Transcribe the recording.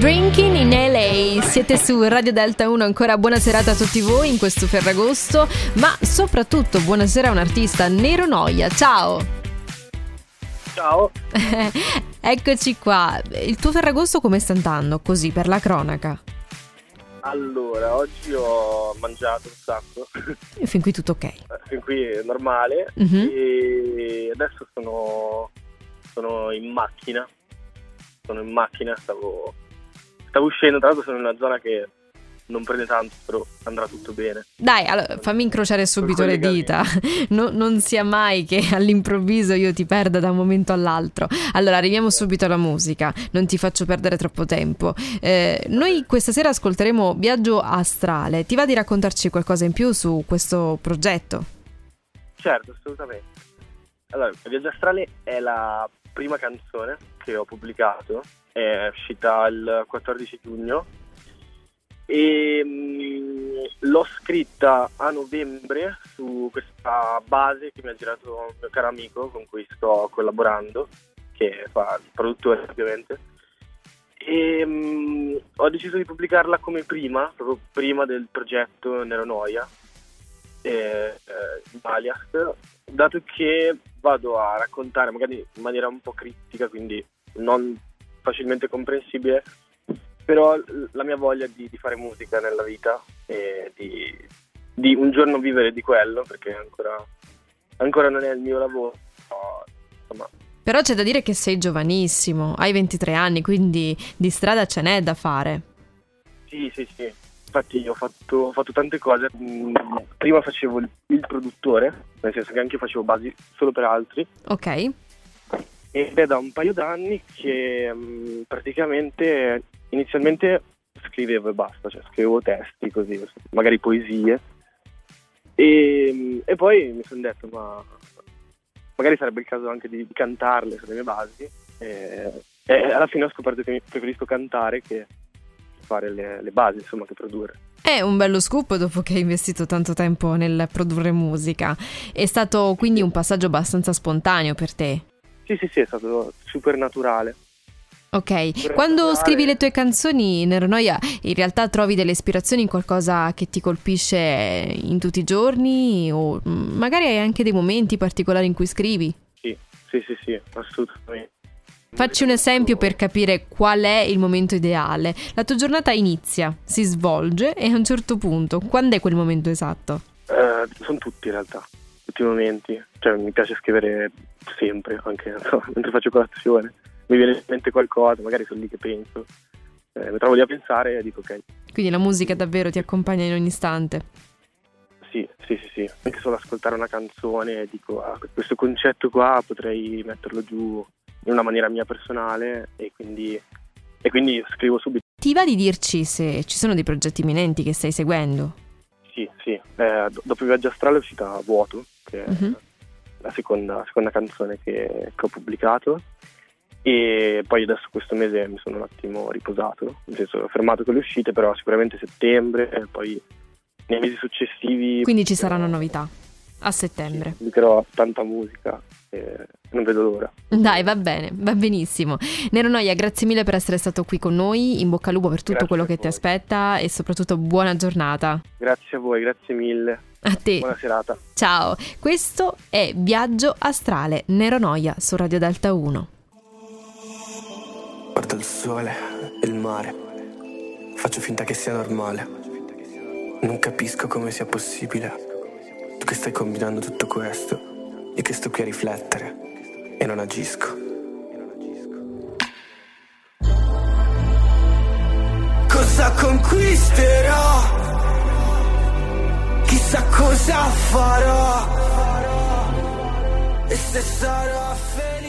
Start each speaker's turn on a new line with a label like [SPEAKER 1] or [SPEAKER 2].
[SPEAKER 1] Drinking in LA, siete su Radio Delta 1, ancora buona serata a tutti voi in questo Ferragosto, ma soprattutto buonasera a un artista, Nero Noia, ciao!
[SPEAKER 2] Ciao!
[SPEAKER 1] Eccoci qua, il tuo Ferragosto come sta andando, così per la cronaca?
[SPEAKER 2] Allora, oggi ho mangiato un sacco.
[SPEAKER 1] E fin qui tutto ok.
[SPEAKER 2] Eh, Fin qui è normale.
[SPEAKER 1] Mhm.
[SPEAKER 2] E adesso sono, sono in macchina. Sono in macchina, stavo, stavo uscendo. Tra l'altro sono in una zona che non prende tanto, però andrà tutto bene.
[SPEAKER 1] Dai, allora, fammi incrociare subito le dita. No- non sia mai che all'improvviso io ti perda da un momento all'altro. Allora, arriviamo subito alla musica, non ti faccio perdere troppo tempo. Eh, noi questa sera ascolteremo Viaggio Astrale. Ti va di raccontarci qualcosa in più su questo progetto?
[SPEAKER 2] Certo, assolutamente. Allora, Viaggio Astrale è la prima canzone che ho pubblicato. È uscita il 14 giugno. E mm, l'ho scritta a novembre su questa base che mi ha girato un mio caro amico con cui sto collaborando, che fa il produttore ovviamente. E mm, ho deciso di pubblicarla come prima, proprio prima del progetto Nero Noia, eh, eh, Alias, dato che vado a raccontare magari in maniera un po' critica, quindi non facilmente comprensibile, però la mia voglia di, di fare musica nella vita e di, di un giorno vivere di quello, perché ancora, ancora non è il mio lavoro, però, insomma,
[SPEAKER 1] Però c'è da dire che sei giovanissimo, hai 23 anni, quindi di strada ce n'è da fare.
[SPEAKER 2] Sì, sì, sì. Infatti ho fatto, ho fatto tante cose. Prima facevo il, il produttore, nel senso che anche io facevo basi solo per altri.
[SPEAKER 1] Ok?
[SPEAKER 2] Ed è da un paio d'anni che mm, praticamente inizialmente scrivevo e basta, cioè scrivevo testi così, magari poesie. E, mm, e poi mi sono detto, ma magari sarebbe il caso anche di, di cantarle sulle mie basi. E, e alla fine ho scoperto che preferisco cantare che fare le, le basi, insomma, che produrre.
[SPEAKER 1] È un bello scoop dopo che hai investito tanto tempo nel produrre musica. È stato quindi un passaggio abbastanza spontaneo per te.
[SPEAKER 2] Sì, sì, sì, è stato super naturale.
[SPEAKER 1] Ok, quando scrivi le tue canzoni, Neronoia, in realtà trovi delle ispirazioni in qualcosa che ti colpisce in tutti i giorni o mm, magari hai anche dei momenti particolari in cui scrivi?
[SPEAKER 2] Sì, sì, sì, sì, assolutamente.
[SPEAKER 1] Facci un esempio per capire qual è il momento ideale. La tua giornata inizia, si svolge e a un certo punto, quando è quel momento esatto?
[SPEAKER 2] Eh, sono tutti in realtà, tutti i momenti. Cioè, mi piace scrivere sempre, anche so, mentre faccio colazione. Mi viene in mente qualcosa, magari sono lì che penso. Eh, mi trovo lì a pensare e dico ok,
[SPEAKER 1] Quindi la musica davvero ti accompagna in ogni istante.
[SPEAKER 2] sì, sì, sì, sì. Anche solo ascoltare una canzone e dico ah, questo concetto qua potrei metterlo giù in una maniera mia personale e quindi, e quindi scrivo subito.
[SPEAKER 1] Ti va di dirci se ci sono dei progetti imminenti che stai seguendo?
[SPEAKER 2] Sì, sì. Eh, do- dopo il viaggio astrale è uscita Vuoto, che è
[SPEAKER 1] Mhm.
[SPEAKER 2] la seconda, seconda canzone che, che ho pubblicato. E poi adesso questo mese mi sono un attimo riposato, nel senso ho fermato con le uscite, però sicuramente settembre e poi nei mesi successivi.
[SPEAKER 1] Quindi ci saranno novità a settembre.
[SPEAKER 2] Pubblicherò tanta musica e non vedo l'ora.
[SPEAKER 1] Dai, va bene, va benissimo. Nero Noia, grazie mille per essere stato qui con noi. In bocca al lupo per tutto
[SPEAKER 2] Grazie
[SPEAKER 1] quello che ti aspetta e soprattutto buona giornata.
[SPEAKER 2] Grazie a voi, grazie mille.
[SPEAKER 1] A te.
[SPEAKER 2] Buona serata.
[SPEAKER 1] Ciao. Questo è Viaggio Astrale Nero Noia su Radio Delta 1.
[SPEAKER 3] Guardo il sole e il mare. Faccio finta che sia normale. Non capisco come sia possibile. Tu che stai combinando tutto questo. Io che sto qui a riflettere. E non agisco. Cosa conquisterò? Chissà cosa farò. E se sarò felice.